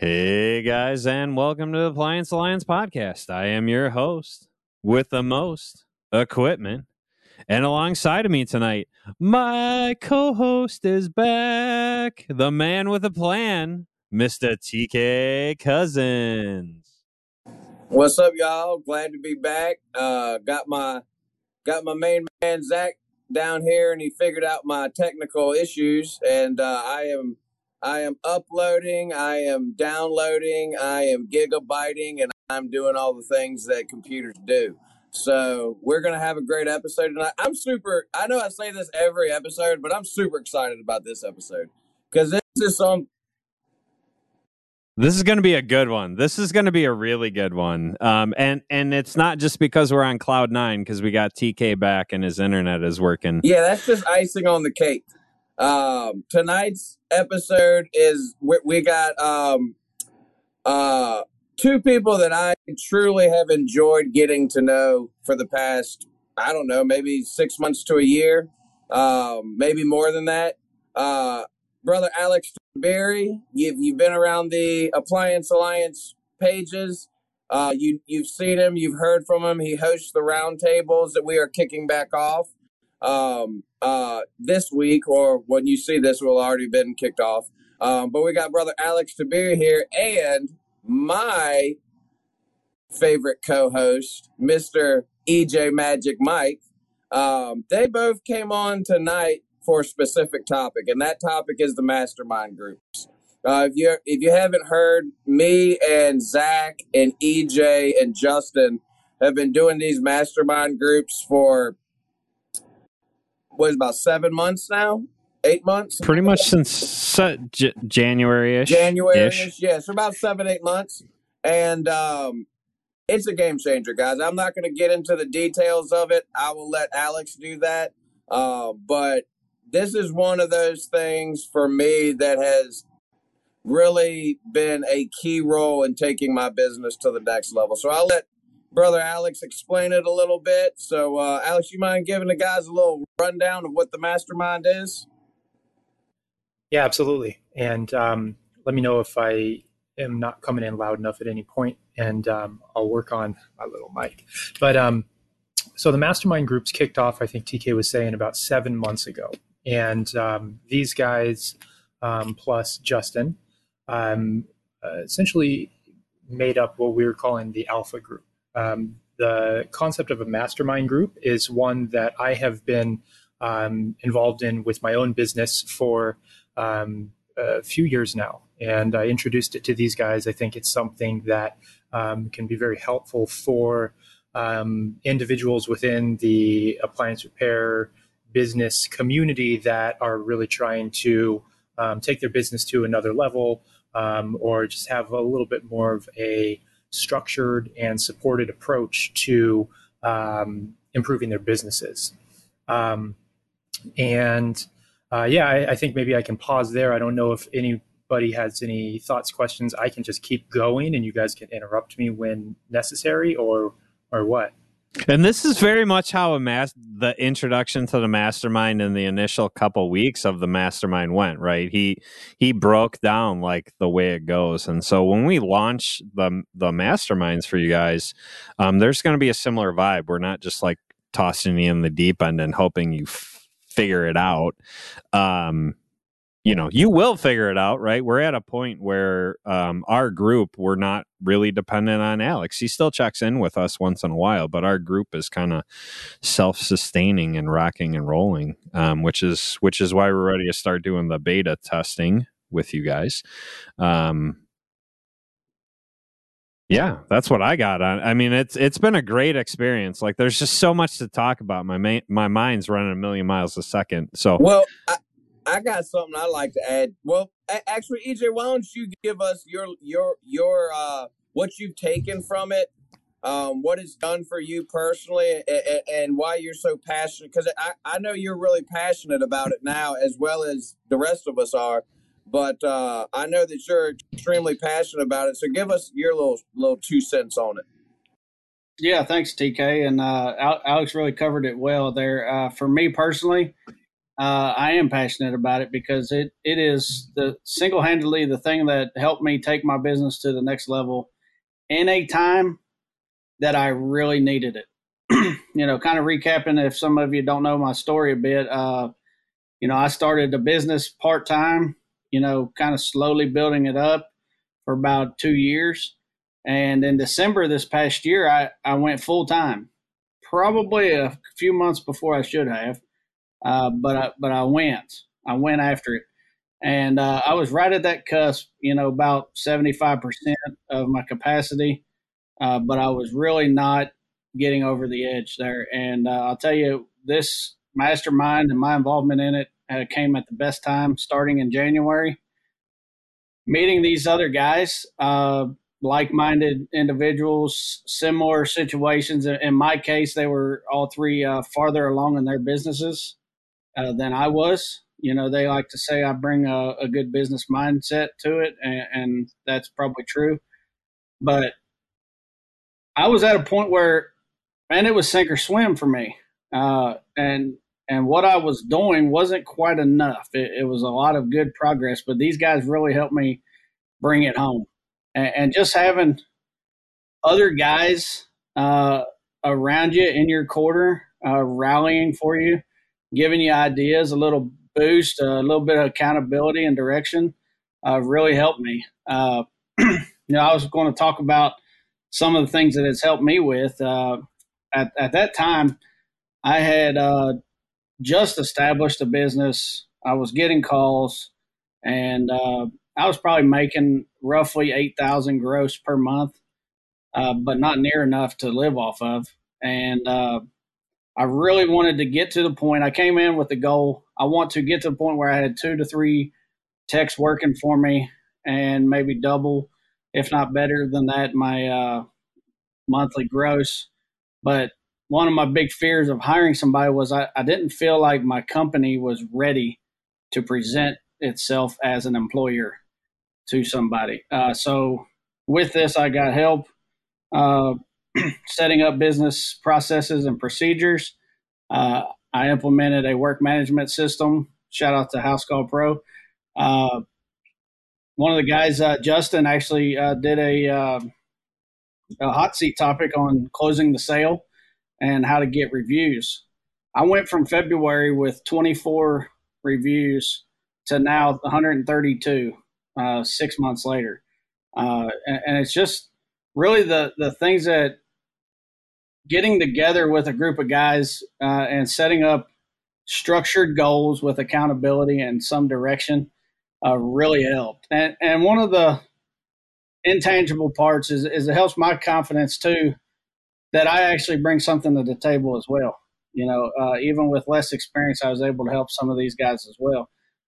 Hey guys, and welcome to the Appliance Alliance podcast. I am your host with the most equipment. And alongside of me tonight, my co host is back, the man with a plan, Mr. TK Cousins. What's up, y'all? Glad to be back. Uh, got my got my main man Zach down here, and he figured out my technical issues, and uh, I am I am uploading, I am downloading, I am gigabyting, and I'm doing all the things that computers do. So we're gonna have a great episode tonight. I'm super. I know I say this every episode, but I'm super excited about this episode because this is some. This is going to be a good one. This is going to be a really good one. Um, and and it's not just because we're on cloud nine because we got TK back and his internet is working. Yeah, that's just icing on the cake. Um, tonight's episode is we, we got um, uh, two people that I truly have enjoyed getting to know for the past, I don't know, maybe six months to a year, um, maybe more than that. Uh, brother Alex Berry, you've, you've been around the Appliance Alliance pages. Uh, you, you've seen him, you've heard from him. He hosts the roundtables that we are kicking back off um, uh, this week, or when you see this, will already been kicked off. Um, but we got brother Alex Tabir here, and my favorite co-host, Mister EJ Magic Mike. Um, they both came on tonight for a specific topic, and that topic is the mastermind groups. Uh, if you if you haven't heard, me and Zach and EJ and Justin have been doing these mastermind groups for what is about seven months now, eight months, Pretty much since uh, J- January ish. January ish. Yeah, so about seven, eight months, and um, it's a game changer, guys. I'm not going to get into the details of it. I will let Alex do that. Uh, but this is one of those things for me that has really been a key role in taking my business to the next level. So I'll let brother Alex explain it a little bit. So, uh, Alex, you mind giving the guys a little rundown of what the mastermind is? Yeah, absolutely. And um, let me know if I am not coming in loud enough at any point, and um, I'll work on my little mic. But um, so the mastermind groups kicked off, I think TK was saying, about seven months ago. And um, these guys, um, plus Justin, um, uh, essentially made up what we were calling the Alpha Group. Um, the concept of a mastermind group is one that I have been um, involved in with my own business for um, a few years now. And I introduced it to these guys. I think it's something that um, can be very helpful for um, individuals within the appliance repair business community that are really trying to um, take their business to another level or just have a little bit more of a structured and supported approach to um, improving their businesses. Um, and uh, yeah, I, I, think maybe I can pause there. I don't know if anybody has any thoughts, questions. I can just keep going, and you guys can interrupt me when necessary, or or what. And this is very much how a mas- the introduction to the mastermind in the initial couple weeks of the mastermind went, right? He he broke down like the way it goes. And so when we launch the the masterminds for you guys, um, there's going to be a similar vibe. We're not just like tossing you in the deep end and hoping you f- figure it out. Um, you know you will figure it out right we're at a point where um, our group we're not really dependent on alex he still checks in with us once in a while but our group is kind of self-sustaining and rocking and rolling um, which is which is why we're ready to start doing the beta testing with you guys um, yeah, that's what I got on. I mean, it's it's been a great experience. Like, there's just so much to talk about. My main, my mind's running a million miles a second. So, well, I, I got something I'd like to add. Well, actually, EJ, why don't you give us your your your uh what you've taken from it, um, what it's done for you personally, and, and why you're so passionate? Because I I know you're really passionate about it now, as well as the rest of us are. But uh, I know that you're extremely passionate about it. So give us your little little two cents on it. Yeah, thanks, TK. And uh, Alex really covered it well there. Uh, for me personally, uh, I am passionate about it because it it is the single handedly the thing that helped me take my business to the next level in a time that I really needed it. you know, kind of recapping if some of you don't know my story a bit, uh, you know, I started a business part time, you know, kind of slowly building it up for about two years. And in December this past year, I, I went full time, probably a few months before I should have. Uh, but I, but I went, I went after it. And uh, I was right at that cusp, you know, about 75% of my capacity. Uh, but I was really not getting over the edge there. And uh, I'll tell you, this mastermind and my involvement in it uh, came at the best time, starting in January. Meeting these other guys, uh, like-minded individuals, similar situations. In my case, they were all three uh, farther along in their businesses uh, than I was. You know, they like to say I bring a, a good business mindset to it, and, and that's probably true. But I was at a point where, man, it was sink or swim for me. Uh, and and what I was doing wasn't quite enough. It, it, was a lot of good progress, but these guys really helped me bring it home. And, and just having other guys uh, around you in your quarter, uh, rallying for you, giving you ideas, a little boost, a little bit of accountability and direction, uh, really helped me. Uh, you know, I was going to talk about some of the things that it's helped me with. Uh, at, at that time, I had uh, just established a business. I was getting calls, and uh, I was probably making roughly eight thousand gross per month, uh, but not near enough to live off of. And I really wanted to get to the point. I came in with the goal. I want to get to the point where I had two to three techs working for me, and maybe double if not better than that, my uh, monthly gross. But one of my big fears of hiring somebody was I, I didn't feel like my company was ready to present itself as an employer to somebody. Uh, so with this, I got help uh, setting up business processes and procedures. Uh, I implemented a work management system. Shout out to Housecall Pro. Uh, one of the guys, uh, Justin, actually uh, did a, uh, a, hot seat topic on closing the sale and how to get reviews. I went from February with 24 reviews to now 132 uh, six months later. Uh, and, and it's just really the, the things that getting together with a group of guys uh, and setting up structured goals with accountability and some direction uh, really helped. And and one of the intangible parts is is it helps my confidence too that I actually bring something to the table as well. You know, uh, even with less experience, I was able to help some of these guys as well.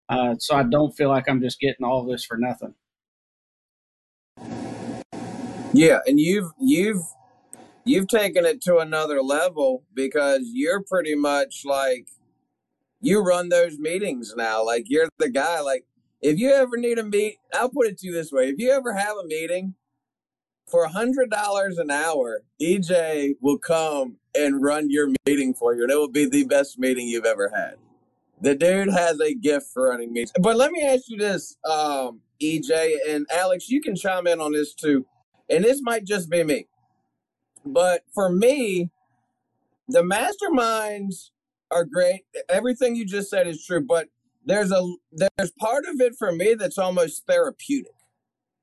Uh, so I don't feel like I'm just getting all this for nothing. Yeah, and you've you've you've taken it to another level because you're pretty much like you run those meetings now. Like you're the guy. Like if you ever need a meet, I'll put it to you this way: if you ever have a meeting for a hundred dollars an hour, EJ will come and run your meeting for you, and it will be the best meeting you've ever had. The dude has a gift for running meetings. But let me ask you this, um, EJ and Alex, you can chime in on this too, and this might just be me, but for me, the masterminds are great. Everything you just said is true, but there's a there's part of it for me that's almost therapeutic.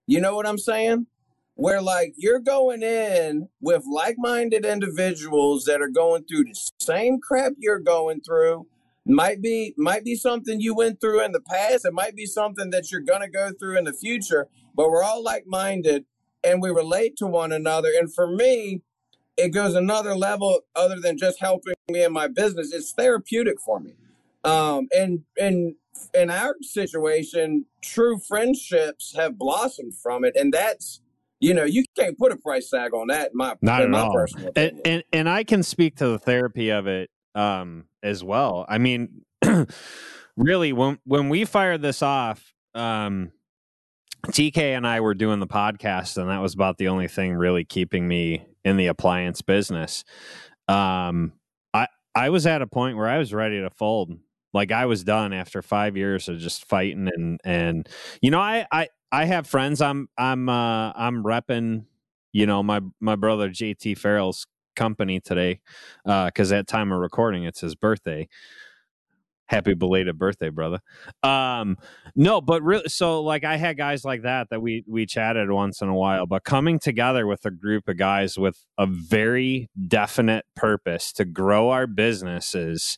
You know what I'm saying? Where like you're going in with like-minded individuals that are going through the same crap you're going through. Might be might be something you went through in the past. It might be something that you're gonna go through in the future. But we're all like-minded and we relate to one another. And for me, it goes another level other than just helping me in my business. It's therapeutic for me. Um, and and in our situation, true friendships have blossomed from it, and that's you know you can't put a price tag on that. In my not in at all. And, and, and I can speak to the therapy of it um, as well. I mean, really, when when we fired this off. Um, TK and I were doing the podcast, and that was about the only thing really keeping me in the appliance business. Um, I I was at a point where I was ready to fold. Like I was done after five years of just fighting and and you know I I I have friends. I'm I'm uh I'm repping you know my my brother JT Farrell's company today because uh, at time of recording it's his birthday happy belated birthday brother. Um no but really so like i had guys like that that we we chatted once in a while but coming together with a group of guys with a very definite purpose to grow our businesses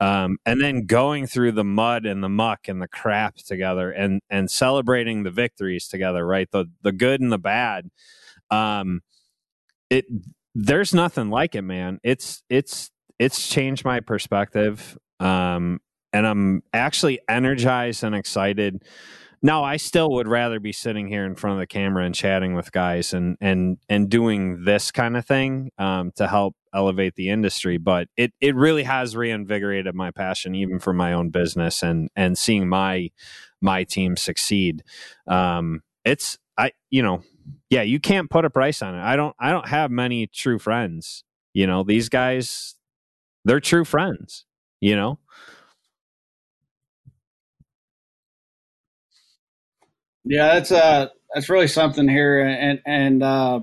um, and then going through the mud and the muck and the crap together and and celebrating the victories together right? The the good and the bad. Um it there's nothing like it man. It's it's it's changed my perspective um and i'm actually energized and excited. Now i still would rather be sitting here in front of the camera and chatting with guys and and and doing this kind of thing um, to help elevate the industry but it it really has reinvigorated my passion even for my own business and and seeing my my team succeed. Um it's i you know yeah you can't put a price on it. I don't i don't have many true friends. You know these guys they're true friends you know yeah that's uh that's really something here and and uh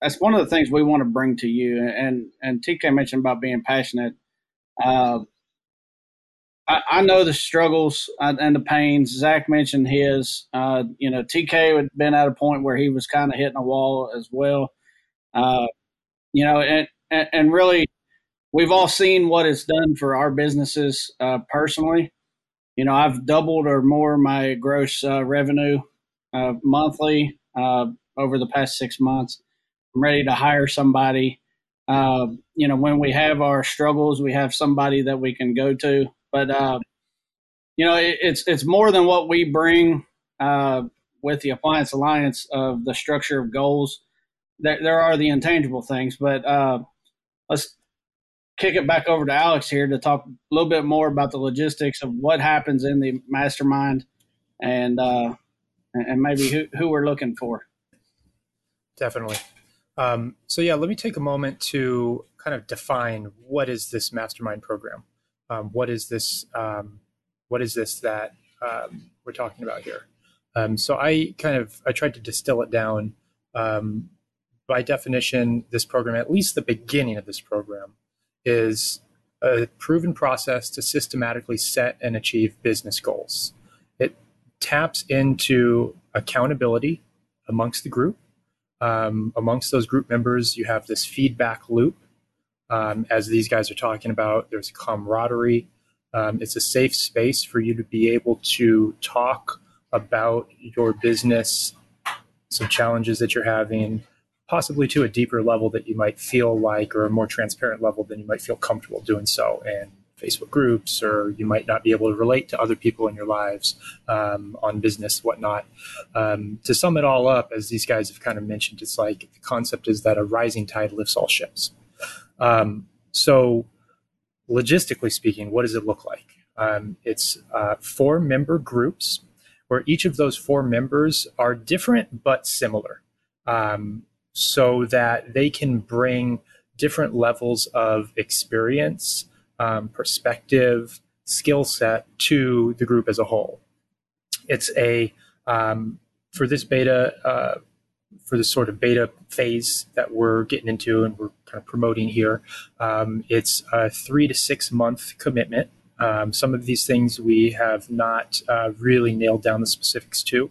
that's one of the things we want to bring to you. And and TK mentioned about being passionate. Uh, I, I, know the struggles uh, and the pains. Zach mentioned his. Uh, you know, TK had been at a point where he was kind of hitting a wall as well. Uh, you know, and, and, and really, we've all seen what it's done for our businesses uh, personally. You know, I've doubled or more my gross uh, revenue monthly over the past six months. I'm ready to hire somebody. Uh, you know, when we have our struggles, we have somebody that we can go to. But uh, you know, it, it's it's more than what we bring uh, with the Appliance Alliance of the structure of goals. There, there are the intangible things, but uh, let's kick it back over to Alex here to talk a little bit more about the logistics of what happens in the mastermind and uh, and maybe who, who we're looking for. Definitely. Um, so yeah, let me take a moment to kind of define what is this mastermind program. Um, what is this? Um, what is this that um, we're talking about here? Um, so I kind of I tried to distill it down. Um, by definition, this program, at least the beginning of this program, is a proven process to systematically set and achieve business goals. It taps into accountability amongst the group um, amongst those group members, you have this feedback loop. Um, as these guys are talking about, there's camaraderie. Um, it's a safe space for you to be able to talk about your business, some challenges that you're having, possibly to a deeper level that you might feel like, or a more transparent level than you might feel comfortable doing so. in Facebook groups, or you might not be able to relate to other people in your lives um, on business, whatnot. Um, to sum it all up, as these guys have kind of mentioned, it's like the concept is that a rising tide lifts all ships. Um, so, logistically speaking, what does it look like? Um, it's uh, four member groups where each of those four members are different but similar, um, so that they can bring different levels of experience um, perspective, skill set to the group as a whole. It's a um, for this beta, uh, for this sort of beta phase that we're getting into and we're kind of promoting here. Um, it's a three to six month commitment. Um, some of these things we have not uh, really nailed down the specifics to.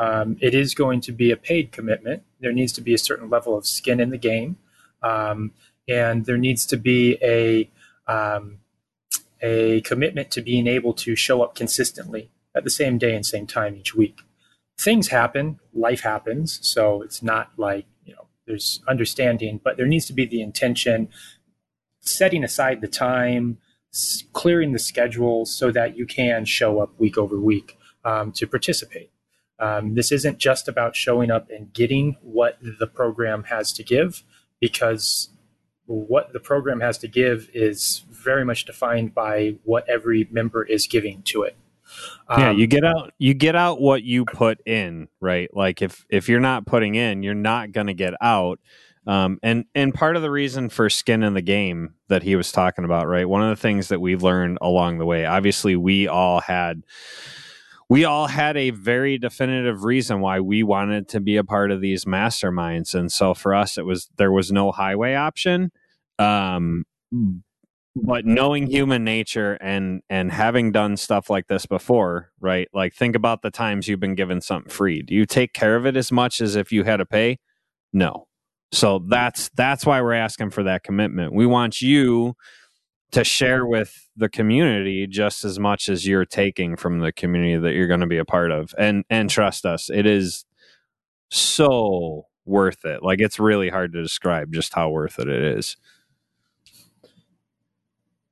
Um, it is going to be a paid commitment. There needs to be a certain level of skin in the game, um, and there needs to be a um, a commitment to being able to show up consistently at the same day and same time each week. Things happen, life happens, so it's not like, you know, there's understanding, but there needs to be the intention, setting aside the time, clearing the schedule so that you can show up week over week um, to participate. Um, this isn't just about showing up and getting what the program has to give, because what the program has to give is very much defined by what every member is giving to it. Um, yeah, you get out you get out what you put in, right? Like if if you're not putting in, you're not going to get out. Um, and and part of the reason for skin in the game that he was talking about, right? One of the things that we learned along the way, obviously, we all had we all had a very definitive reason why we wanted to be a part of these masterminds, and so for us, it was there was no highway option. Um, but knowing human nature and and having done stuff like this before right? Like think about the times you've been given something free. Do you take care of it as much as if you had to pay? No. So that's that's why we're asking for that commitment. We want you to share with the community just as much as you're taking from the community that you're going to be a part of. And and trust us it is so worth it. Like it's really hard to describe just how worth it it is.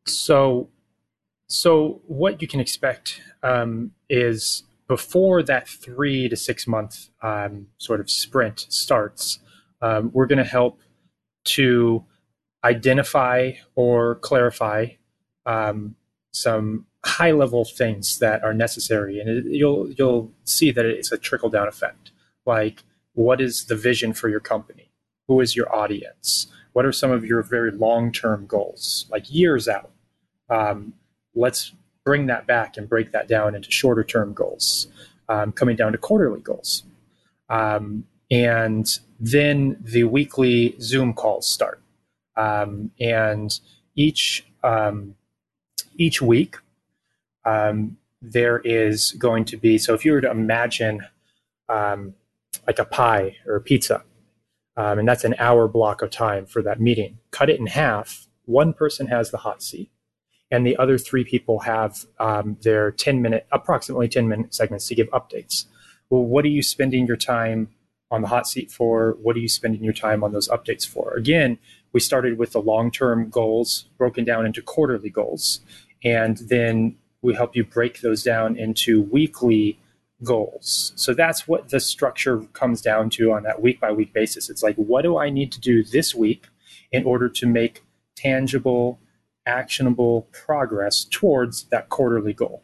So, so what you can expect um, is before that three to six month um, sort of sprint starts, um, we're going to help to identify or clarify um, some high level things that are necessary, and it, you'll you'll see that it's a trickle down effect. Like, what is the vision for your company? Who is your audience? What are some of your very long term goals, like years out? um, let's bring that back and break that down into shorter term goals, um, coming down to quarterly goals. Um, and then the weekly Zoom calls start. Um, and each, um, each week, um, there is going to be, so if you were to imagine like a pie or a pizza, and that's an hour block of time for that meeting, cut it in half. One person has the hot seat and the other three people have um, their 10 minute, approximately 10 minute segments to give updates. Well, what are you spending your time on the hot seat for? What are you spending your time on those updates for? Again, we started with the long term goals broken down into quarterly goals, and then we help you break those down into weekly goals. So that's what the structure comes down to on that week by week basis. It's like, what do I need to do this week in order to make tangible actionable progress towards that quarterly goal.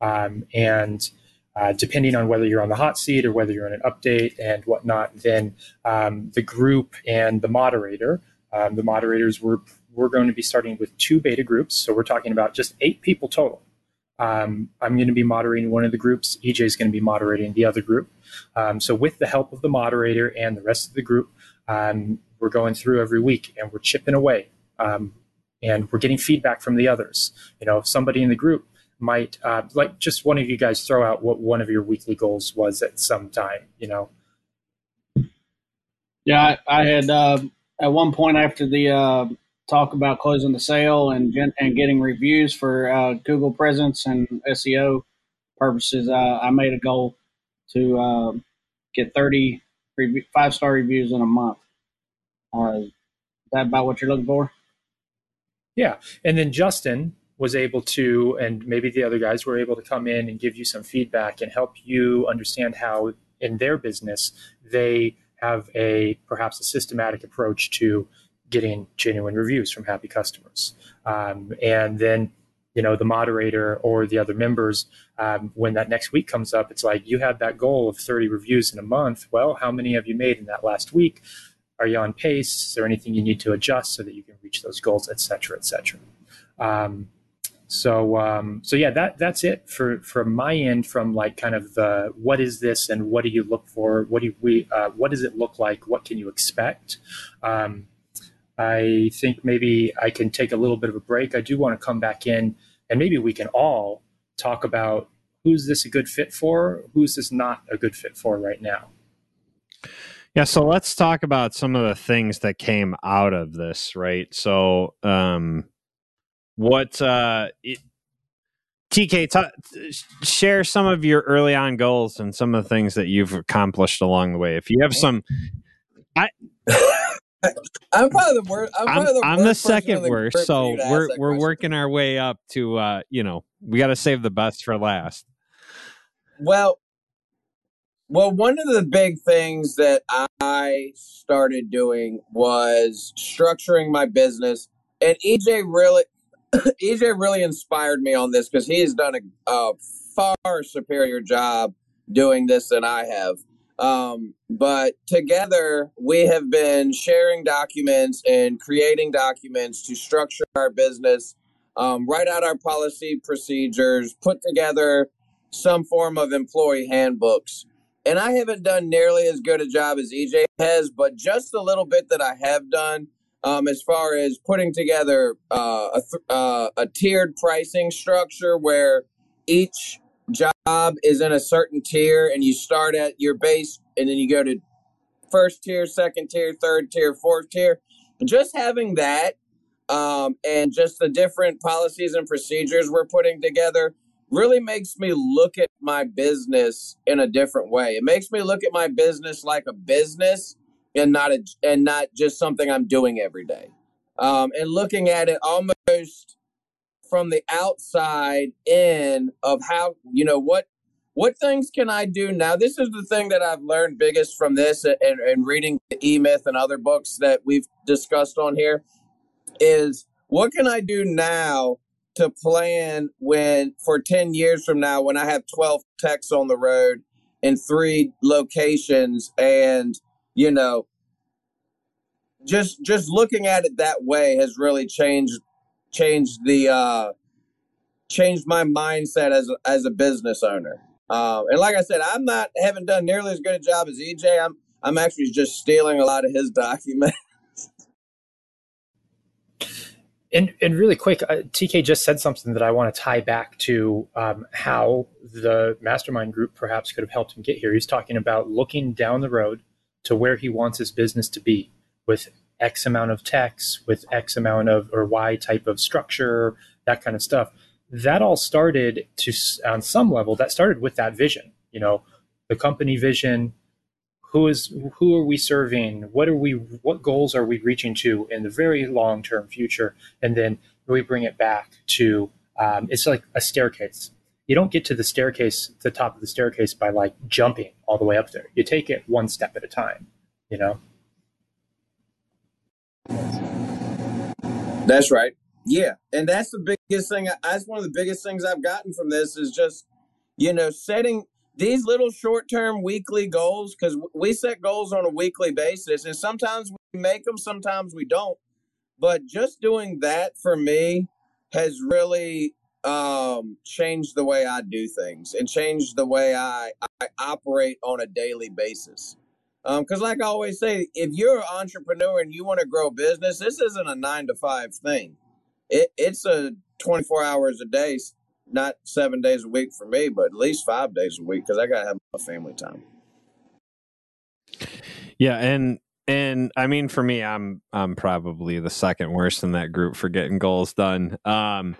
Um, and uh, depending on whether you're on the hot seat or whether you're in an update and whatnot, then um, the group and the moderator, um, the moderators, we're, we're going to be starting with two beta groups. So we're talking about just eight people total. Um, I'm going to be moderating one of the groups. EJ is going to be moderating the other group. Um, so, with the help of the moderator and the rest of the group, um, we're going through every week and we're chipping away. Um, and we're getting feedback from the others. You know, if somebody in the group might uh, like just one of you guys throw out what one of your weekly goals was at some time. You know. Yeah, I, I had uh, at one point after the uh, talk about closing the sale and and getting reviews for uh, Google presence and SEO purposes, uh, I made a goal to uh, get thirty five star reviews in a month. is that about what you're looking for? Yeah. And then Justin was able to, and maybe the other guys were able to come in and give you some feedback and help you understand how in their business they have a perhaps a systematic approach to getting genuine reviews from happy customers. Um, and then, you know, the moderator or the other members, um, when that next week comes up, it's like you had that goal of 30 reviews in a month. Well, how many have you made in that last week? Are you on pace? Is there anything you need to adjust so that you can reach those goals, et cetera, et cetera? Um, so, um, so yeah, that that's it for from my end. From like kind of the what is this and what do you look for? What do we? Uh, what does it look like? What can you expect? Um, I think maybe I can take a little bit of a break. I do want to come back in and maybe we can all talk about who's this a good fit for, who's this not a good fit for right now. Yeah, so let's talk about some of the things that came out of this, right? So, um, what uh, it, TK t- share some of your early on goals and some of the things that you've accomplished along the way. If you have some, I. I'm probably the worst. I'm, I'm, the, I'm worst the second the worst, so we're we're question. working our way up to uh, you know we got to save the best for last. Well, well, one of the big things that I started doing was structuring my business, and EJ really, EJ really inspired me on this because he has done a, a, far superior job doing this than I have. Um, but together, we have been sharing documents and creating documents to structure our business, um, write out our policy procedures, put together some form of employee handbooks. And I haven't done nearly as good a job as EJ has, but just a little bit that I have done um, as far as putting together uh, a, th- uh, a tiered pricing structure where each job is in a certain tier and you start at your base and then you go to first tier, second tier, third tier, fourth tier. Just having that um, and just the different policies and procedures we're putting together really makes me look at my business in a different way. It makes me look at my business like a business and not a and not just something I'm doing every day. Um, and looking at it almost from the outside in of how you know what what things can I do now? This is the thing that I've learned biggest from this and, and reading the E Myth and other books that we've discussed on here is what can I do now to plan when for 10 years from now when I have 12 techs on the road in three locations and you know just just looking at it that way has really changed changed the uh changed my mindset as a, as a business owner. Um and like i said i'm not haven't done nearly as good a job as ej i'm i'm actually just stealing a lot of his documents. And, and really quick, uh, TK just said something that I want to tie back to um, how the mastermind group perhaps could have helped him get here. He's talking about looking down the road to where he wants his business to be with X amount of techs, with X amount of or Y type of structure, that kind of stuff. That all started to, on some level, that started with that vision. You know, the company vision, who is who are we serving what are we what goals are we reaching to in the very long term future and then we bring it back to um, it's like a staircase you don't get to the staircase the top of the staircase by like jumping all the way up there you take it one step at a time you know that's right yeah and that's the biggest thing that's one of the biggest things i've gotten from this is just you know setting these little short term weekly goals, because we set goals on a weekly basis, and sometimes we make them, sometimes we don't. But just doing that for me has really um, changed the way I do things and changed the way I, I operate on a daily basis. Um because, um, like I always say, if you're an entrepreneur and you want to grow business, this isn't a nine to five thing. It, it's a 24 hours a day not seven days a week for me, but at least five days a week because I got to have my family time. Yeah, and and I mean for me, I'm I'm probably the second worst in that group for getting goals done. Um,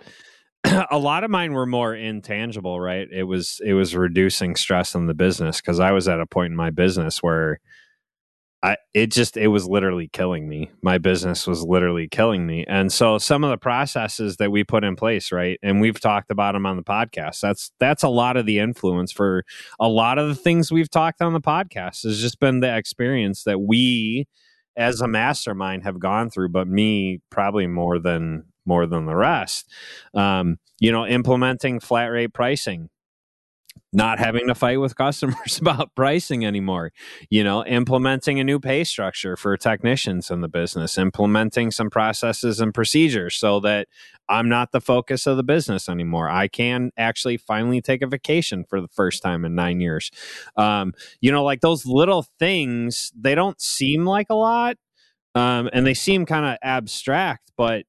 a lot of mine were more intangible, right? It was it was reducing stress in the business because I was at a point in my business where I it just it was literally killing me. My business was literally killing me. And so some of the processes that we put in place, right? And we've talked about them on the podcast. That's that's a lot of the influence for a lot of the things we've talked on the podcast has just been the experience that we as a mastermind have gone through, but me probably more than more than the rest. Um, you know, implementing flat rate pricing not having to fight with customers about pricing anymore you know implementing a new pay structure for technicians in the business implementing some processes and procedures so that i'm not the focus of the business anymore i can actually finally take a vacation for the first time in nine years um, you know like those little things they don't seem like a lot um, and they seem kind of abstract but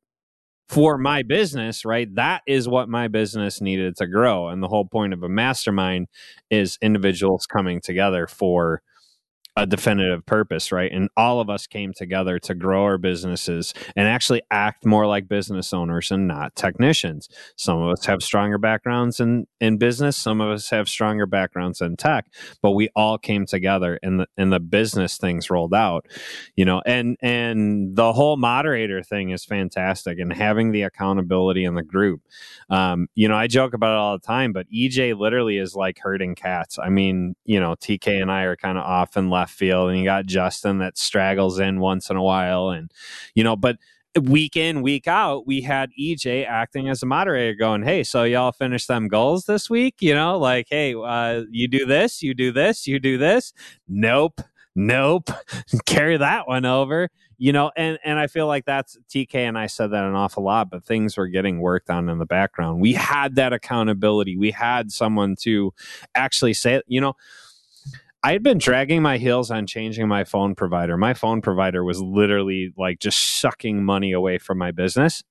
for my business, right? That is what my business needed to grow. And the whole point of a mastermind is individuals coming together for a definitive purpose, right? And all of us came together to grow our businesses and actually act more like business owners and not technicians. Some of us have stronger backgrounds in, in business, some of us have stronger backgrounds in tech, but we all came together and the and the business things rolled out. You know, and and the whole moderator thing is fantastic and having the accountability in the group. Um, you know, I joke about it all the time, but EJ literally is like herding cats. I mean, you know, TK and I are kind of often left left field, and you got Justin that straggles in once in a while, and you know, but week in, week out, we had EJ acting as a moderator going, Hey, so y'all finish them goals this week? You know, like, Hey, uh, you do this, you do this, you do this. Nope. Nope. Carry that one over. You know, and, and I feel like that's TK and I said that an awful lot, but things were getting worked on in the background. We had that accountability. We had someone to actually say, you know, I had been dragging my heels on changing my phone provider. My phone provider was literally like just sucking money away from my business.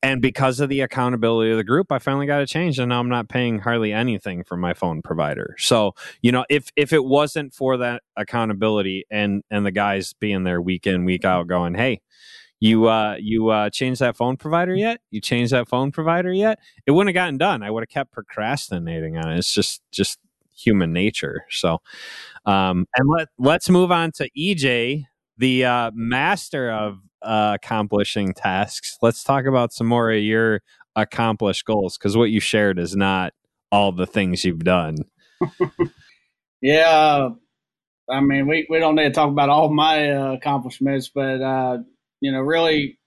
And because of the accountability of the group, I finally got it changed and now I'm not paying hardly anything for my phone provider. So, you know, if if it wasn't for that accountability and and the guys being there week in, week out going, "Hey, you uh you uh changed that phone provider yet you changed that phone provider yet it wouldn't have gotten done i would have kept procrastinating on it it's just just human nature. So, um, and let let's move on to EJ, the uh, master of uh, accomplishing tasks. Let's talk about some more of your accomplished goals because what you shared is not all the things you've done. yeah, I mean, we, we don't need to talk about all my uh, accomplishments, but uh, you know, really,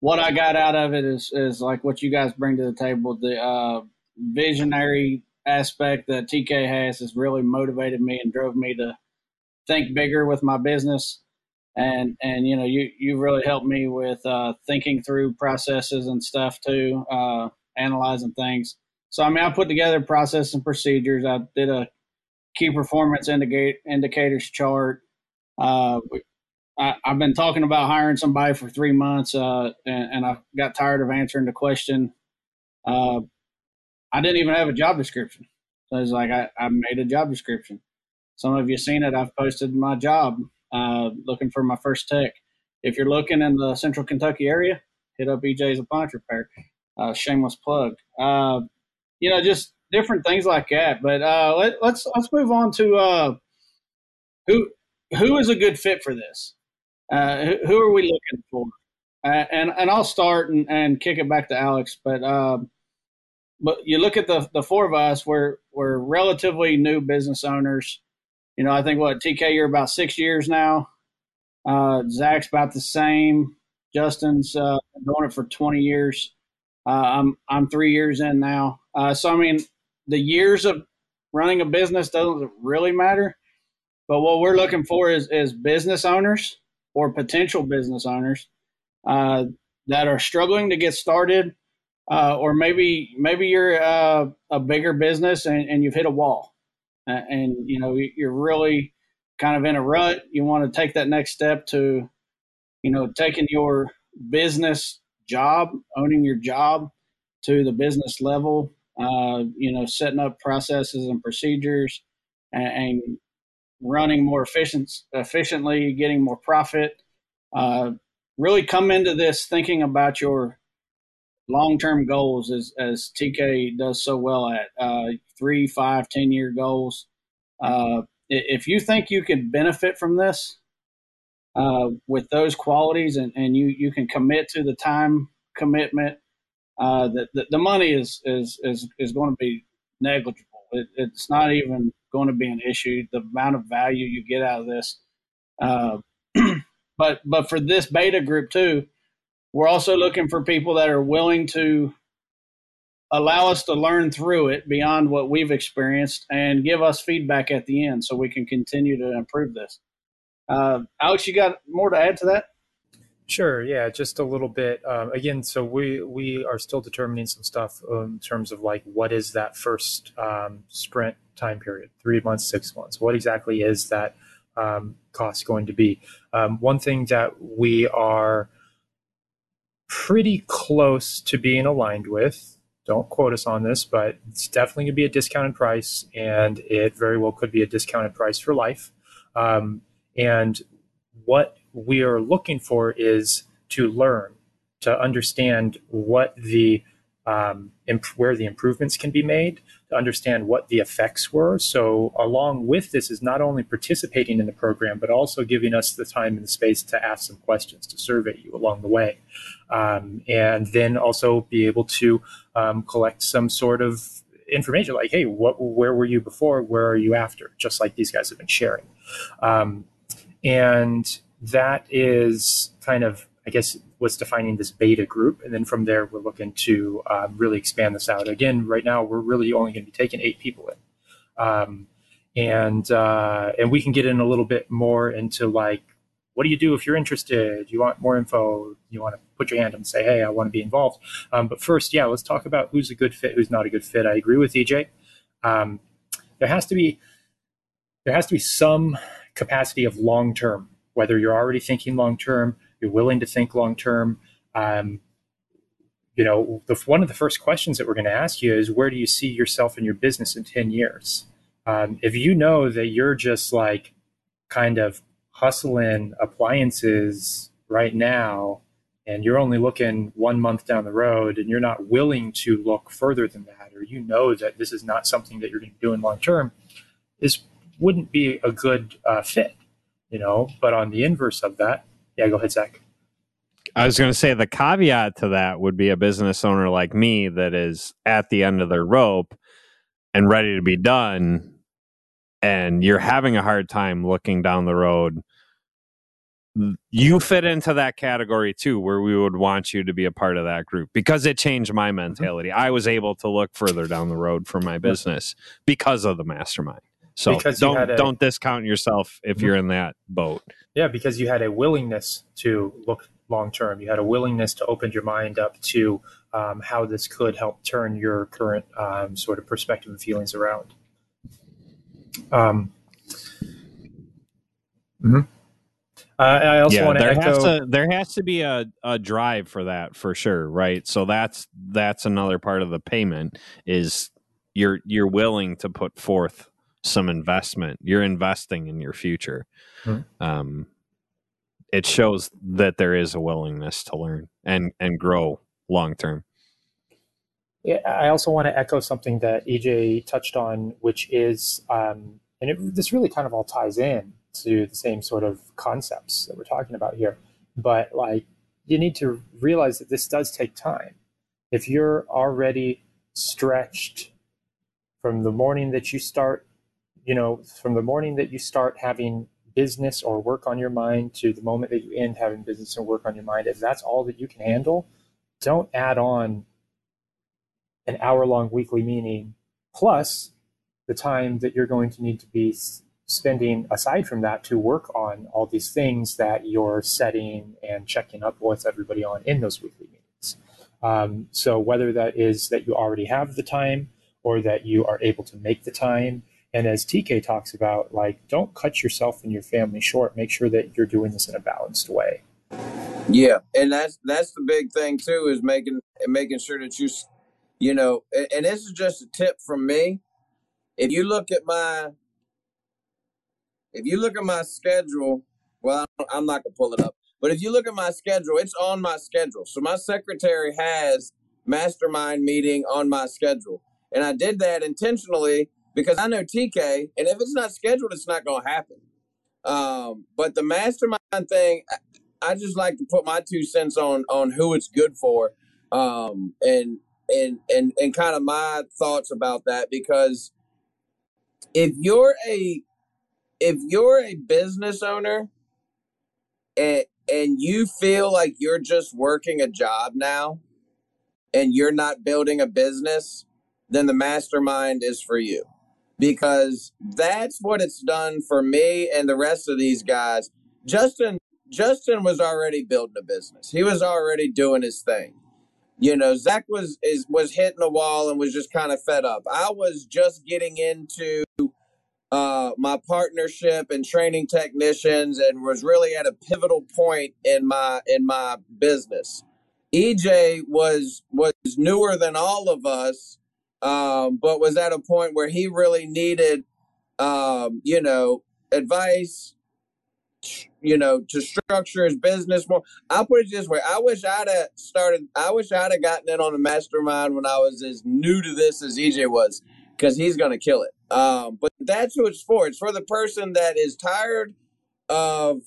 what I got out of it is is like what you guys bring to the table, the uh, visionary aspect that TK has has really motivated me and drove me to think bigger with my business. And and you know you you've really helped me with uh, thinking through processes and stuff too, uh, analyzing things. So I mean, I put together process and procedures. I did a key performance indicate, indicators chart. Uh, I, have been talking about hiring somebody for three months, uh, and, and, I got tired of answering the question. Uh, I didn't even have a job description. So it's like I, I made a job description. Some of you seen it. I've posted my job uh, looking for my first tech. If you're looking in the central Kentucky area, hit up EJ's Appliance Repair. Uh, shameless plug. Uh, you know, just different things like that. But uh, let, us let's, let's move on to uh, who who is a good fit for this. Uh, who, who, are we looking for? and and I'll start and, and kick it back to Alex. But um, but you look at the the four of us, we're we're relatively new business owners. You know, I think what TK, you're about six years now. Uh, Zach's about the same. Justin's uh, doing it for 20 years. Uh, I'm I'm three years in now. Uh, so I mean, the years of running a business doesn't really matter. But what we're looking for is is business owners or potential business owners uh, that are struggling to get started uh, or maybe maybe you're uh, a bigger business and, and, you've hit a wall, uh, and you know you're really kind of in a rut. You want to take that next step to, you know, taking your business job, owning your job to the business level. Uh, you know, setting up processes and procedures, and, and running more efficient, efficiently, getting more profit. Uh, really come into this thinking about your long term goals as, as TK does so well at uh, three, five, ten year goals. Uh, if you think you can benefit from this uh, with those qualities and, and you, you can commit to the time commitment, uh, the, the, the, money is, is, is, is going to be negligible. It, it's not even going to be an issue. The amount of value you get out of this. Uh, but, but for this beta group too, we're also looking for people that are willing to allow us to learn through it beyond what we've experienced and give us feedback at the end so we can continue to improve this. Uh, Alex, you got more to add to that? Sure. Yeah, just a little bit. Um, again, so we we are still determining some stuff um, in terms of like what is that first um, sprint time period? Three months, six months. What exactly is that um, cost going to be? Um, one thing that we are pretty close to being aligned with. Don't quote us on this, but it's definitely going to be a discounted price, and it very well could be a discounted price for life. Um, and what we are looking for is to learn, to understand what the um, imp- where the improvements can be made, to understand what the effects were. So, along with this, is not only participating in the program, but also giving us the time and the space to ask some questions, to survey you along the way, um, and then also be able to um, collect some sort of information like, hey, what, where were you before? Where are you after? Just like these guys have been sharing. Um, and that is kind of I guess what's defining this beta group, and then from there we're looking to um, really expand this out. Again, right now we're really only going to be taking eight people in, um, and uh, and we can get in a little bit more into like, what do you do if you're interested? You want more info? You want to put your hand up and say, hey, I want to be involved. Um, but first, yeah, let's talk about who's a good fit, who's not a good fit. I agree with EJ. Um, there has to be there has to be some capacity of long term, whether you're already thinking long term you're willing to think long term. Um, you know, the, one of the first questions that we're going to ask you is where do you see yourself in your business in 10 years? Um, if you know that you're just like kind of hustling appliances right now and you're only looking one month down the road and you're not willing to look further than that, or you know that this is not something that you're going to do in long term, this wouldn't be a good uh, fit, you know. But on the inverse of that, yeah, go ahead, Zach. I was going to say the caveat to that would be a business owner like me that is at the end of their rope and ready to be done, and you're having a hard time looking down the road. You fit into that category too, where we would want you to be a part of that group because it changed my mm-hmm. mentality. I was able to look further down the road for my business because of the mastermind. So because don't a, don't discount yourself if mm-hmm. you're in that boat. Yeah, because you had a willingness to look long term. You had a willingness to open your mind up to um, how this could help turn your current um, sort of perspective and feelings around. Um, mm-hmm. uh, I also yeah, want to there echo. Has to, there has to be a, a drive for that for sure, right? So that's that's another part of the payment is you're you're willing to put forth some investment. You're investing in your future. Mm-hmm. Um, it shows that there is a willingness to learn and and grow long term. Yeah, I also want to echo something that EJ touched on, which is, um, and it, this really kind of all ties in to the same sort of concepts that we're talking about here. But like, you need to realize that this does take time. If you're already stretched from the morning that you start you know, from the morning that you start having business or work on your mind to the moment that you end having business and work on your mind, if that's all that you can handle, don't add on an hour long weekly meeting plus the time that you're going to need to be spending aside from that to work on all these things that you're setting and checking up with everybody on in those weekly meetings. Um, so whether that is that you already have the time or that you are able to make the time and as TK talks about, like, don't cut yourself and your family short. Make sure that you're doing this in a balanced way. Yeah, and that's that's the big thing too is making making sure that you, you know, and, this is just a tip from me. If you look at my, if you look at my schedule, well, I'm not gonna pull it up, but if you look at my schedule, it's on my schedule. So my secretary has mastermind meeting on my schedule, and I did that intentionally because I know TK, and if it's not scheduled, it's not going to happen. Um, but the mastermind thing, I, just like to put my two cents on on who it's good for, um, and and and and kind of my thoughts about that because if you're a if you're a business owner and and you feel like you're just working a job now and you're not building a business, then the mastermind is for you because that's what it's done for me and the rest of these guys. Justin Justin was already building a business. He was already doing his thing. You know, Zach was is was hitting the wall and was just kind of fed up. I was just getting into uh, my partnership and training technicians and was really at a pivotal point in my in my business. EJ was was newer than all of us um, but was at a point where he really needed, um, you know, advice, you know, to structure his business more. I'll put it this way: I wish I'd have started. I wish I'd have gotten in on the mastermind when I was as new to this as EJ was, because he's going to kill it. Um, but that's who it's for. It's for the person that is tired of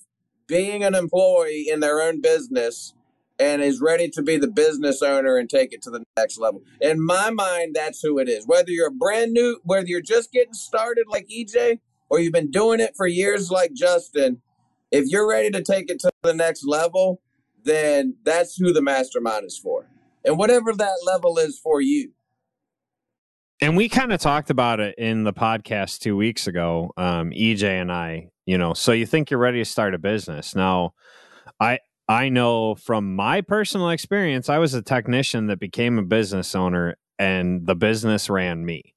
being an employee in their own business and is ready to be the business owner and take it to the next level. In my mind, that's who it is. Whether you're brand new, whether you're just getting started like EJ, or you've been doing it for years like Justin, if you're ready to take it to the next level, then that's who the mastermind is for. And whatever that level is for you. And we kind of talked about it in the podcast two weeks ago, um, EJ and I. You know, so you think you're ready to start a business now? I I know from my personal experience, I was a technician that became a business owner, and the business ran me.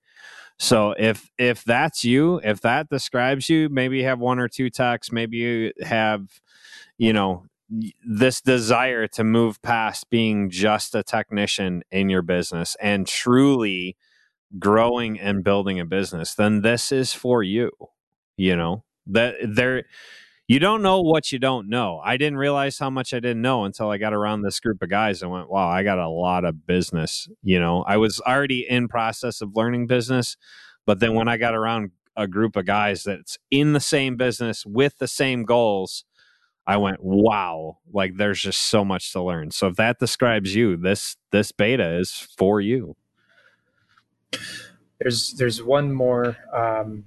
So if if that's you, if that describes you, maybe you have one or two techs, maybe you have, you know, this desire to move past being just a technician in your business and truly growing and building a business, then this is for you. You know, that there you don't know what you don't know. I didn't realize how much I didn't know until I got around this group of guys and went, wow, I got a lot of business. You know, I was already in process of learning business, but then when I got around a group of guys that's in the same business with the same goals, I went, wow, like there's just so much to learn. So if that describes you, this this beta is for you. There's there's one more um,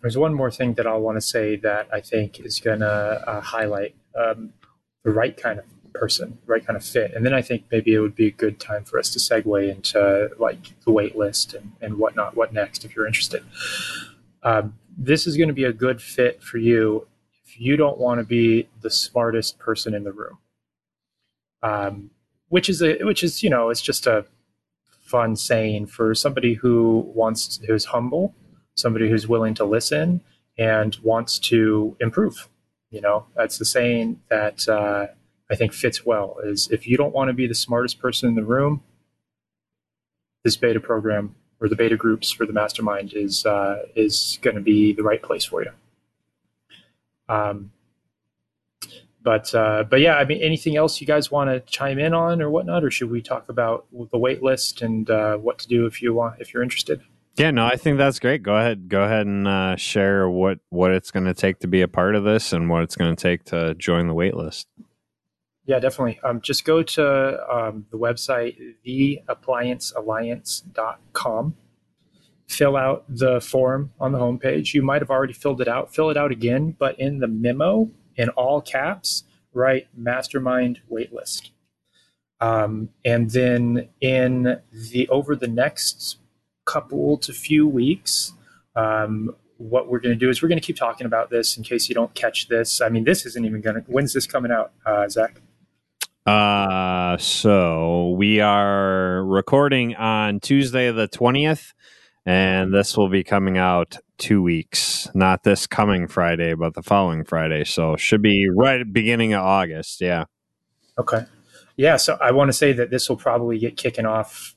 there's one more thing that I want to say that I think is going to uh, highlight um, the right kind of person, right kind of fit, and then I think maybe it would be a good time for us to segue into like the wait list and, and whatnot. What next, if you're interested? Um, this is going to be a good fit for you if you don't want to be the smartest person in the room. Um, which is a which is you know it's just a fun saying for somebody who wants who's humble, somebody who's willing to listen and wants to improve. You know, that's the saying that uh, I think fits well. Is if you don't want to be the smartest person in the room, this beta program or the beta groups for the mastermind is uh, is going to be the right place for you. Um, but uh, but yeah, I mean, anything else you guys want to chime in on or whatnot, or should we talk about the wait list and uh, what to do if you want if you're interested? Yeah, no, I think that's great. Go ahead, go ahead and uh, share what what it's going to take to be a part of this and what it's going to take to join the wait list. Yeah, definitely. Um, just go to um, the website theappliancealliance.com fill out the form on the homepage. You might have already filled it out. Fill it out again, but in the memo, in all caps, write mastermind waitlist. Um, and then in the over the next couple to few weeks, um, what we're going to do is we're going to keep talking about this in case you don't catch this. I mean, this isn't even going to. When's this coming out, uh, Zach? Uh, so we are recording on Tuesday the twentieth and this will be coming out two weeks not this coming friday but the following friday so should be right at beginning of august yeah okay yeah so i want to say that this will probably get kicking off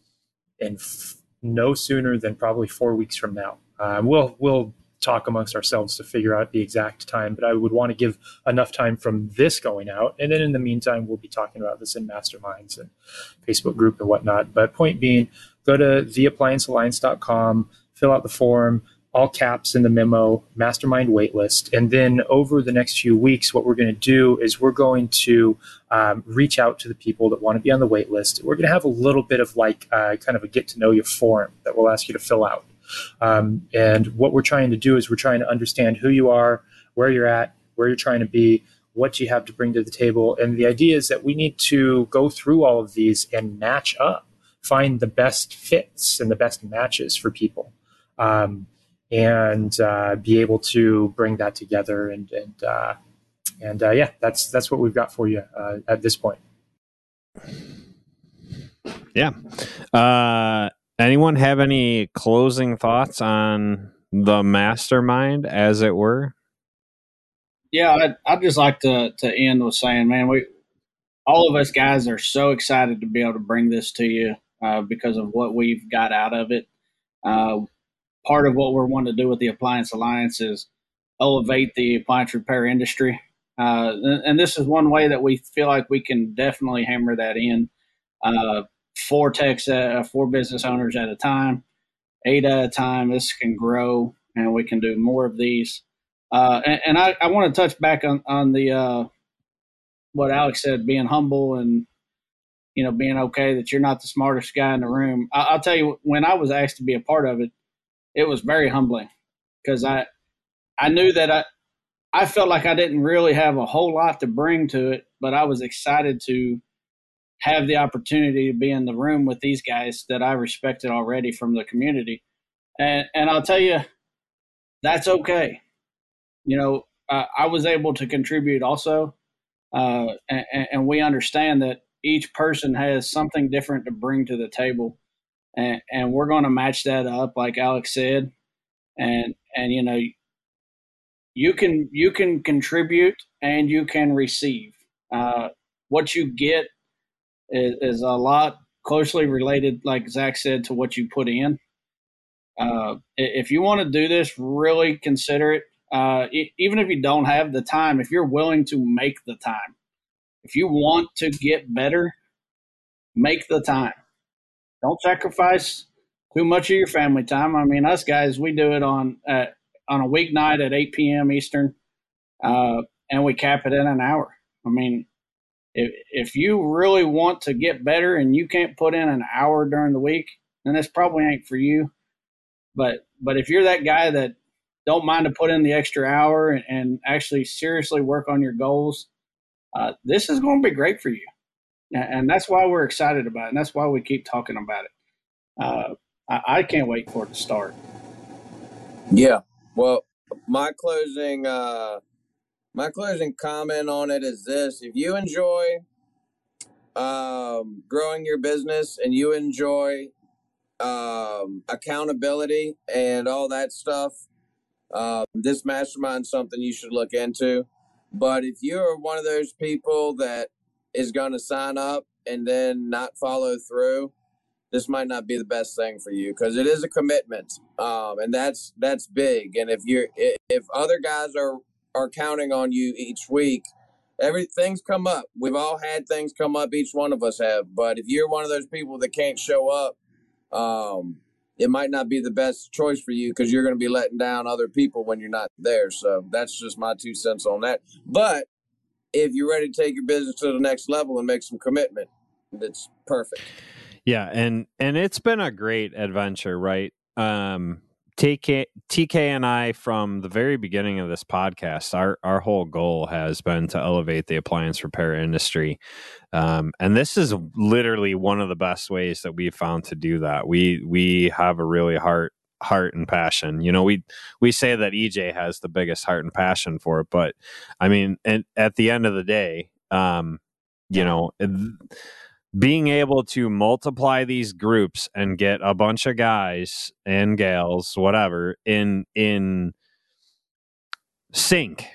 in f- no sooner than probably four weeks from now. Uh, we'll we'll talk amongst ourselves to figure out the exact time but i would want to give enough time from this going out and then in the meantime we'll be talking about this in masterminds and facebook group and whatnot. But point being go to theappliancealliance.com, fill out the form, all caps in the memo, mastermind waitlist. And then over the next few weeks, what we're going to do is we're going to um, reach out to the people that want to be on the waitlist. We're going to have a little bit of like uh, kind of a get to know you form that we'll ask you to fill out. Um, and what we're trying to do is we're trying to understand who you are, where you're at, where you're trying to be, what you have to bring to the table. And the idea is that we need to go through all of these and match up find the best fits and the best matches for people, um, and uh, be able to bring that together. And and uh, and uh, yeah, that's that's what we've got for you uh, at this point. Yeah. Uh, anyone have any closing thoughts on the mastermind, as it were? Yeah, I'd, I'd just like to to end with saying, man, we all of us guys are so excited to be able to bring this to you uh, because of what we've got out of it. Uh, part of what we're wanting to do with the Appliance Alliance is elevate the appliance repair industry. Uh, and, and, this is one way that we feel like we can definitely hammer that in. Uh, four techs, uh, four business owners at a time, eight at a time. This can grow, and we can do more of these. Uh, and, and I, I want to touch back on on the uh, what Alex said, being humble and you know, being okay that you're not the smartest guy in the room. I, will tell you, when I was asked to be a part of it, it was very humbling because I, I knew that I, I felt like I didn't really have a whole lot to bring to it, but I was excited to have the opportunity to be in the room with these guys that I respected already from the community. And and I'll tell you, that's okay. You know, uh, I was able to contribute also, uh, and, and, we understand that each person has something different to bring to the table, and, and we're going to match that up, like Alex said, and and you know, you can you can contribute and you can receive. Uh, what you get is, is, a lot closely related, like Zach said, to what you put in. Uh, if you want to do this, really consider it. Uh, even if you don't have the time, if you're willing to make the time, if you want to get better, make the time. Don't sacrifice too much of your family time. I mean, us guys, we do it on uh, on a weeknight at 8 p.m. Eastern, uh, and we cap it in an hour. I mean, if if you really want to get better and you can't put in an hour during the week, then this probably ain't for you. But but if you're that guy that don't mind to put in the extra hour and, and actually seriously work on your goals, uh, this is going to be great for you. And that's why we're excited about it. And that's why we keep talking about it. Uh, I, I, can't wait for it to start. Yeah. Well, my closing, uh, my closing comment on it is this: if you enjoy um, growing your business and you enjoy um, accountability and all that stuff, uh, this mastermind something you should look into. But if you're one of those people that is going to sign up and then not follow through, this might not be the best thing for you because it is a commitment, um, and that's that's big. And if you're if other guys are are counting on you each week, everything's come up. We've all had things come up. Each one of us have. But if you're one of those people that can't show up, um, it might not be the best choice for you because you're going to be letting down other people when you're not there. So that's just my two cents on that. But if you're ready to take your business to the next level and make some commitment, that's perfect. Yeah, and and it's been a great adventure, right? Um TK, TK and I, from the very beginning of this podcast, our, our whole goal has been to elevate the appliance repair industry. Um, and this is literally one of the best ways that we've found to do that. We, we have a really heart, heart and passion. You know, we, we say that EJ has the biggest heart and passion for it, but I mean, and at the end of the day, um, you know, being able to multiply these groups and get a bunch of guys and gals whatever in in sync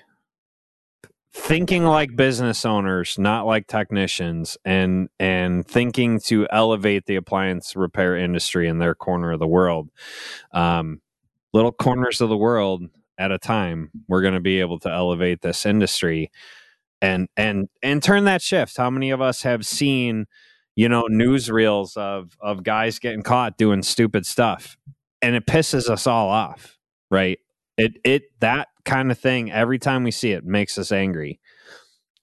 thinking like business owners not like technicians and and thinking to elevate the appliance repair industry in their corner of the world um, little corners of the world at a time we're going to be able to elevate this industry and and and turn that shift how many of us have seen you know, newsreels of of guys getting caught doing stupid stuff, and it pisses us all off, right? It it that kind of thing every time we see it makes us angry.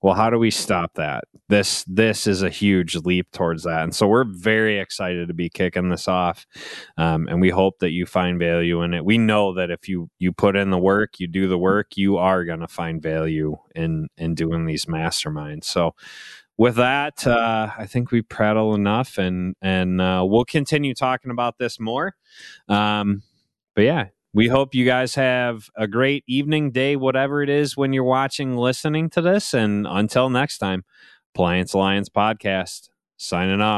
Well, how do we stop that? This this is a huge leap towards that, and so we're very excited to be kicking this off, um, and we hope that you find value in it. We know that if you you put in the work, you do the work, you are going to find value in in doing these masterminds. So, with that, uh, I think we prattle enough, and and uh, we'll continue talking about this more. Um, but yeah, we hope you guys have a great evening, day, whatever it is when you're watching, listening to this. And until next time, Appliance Alliance podcast signing off.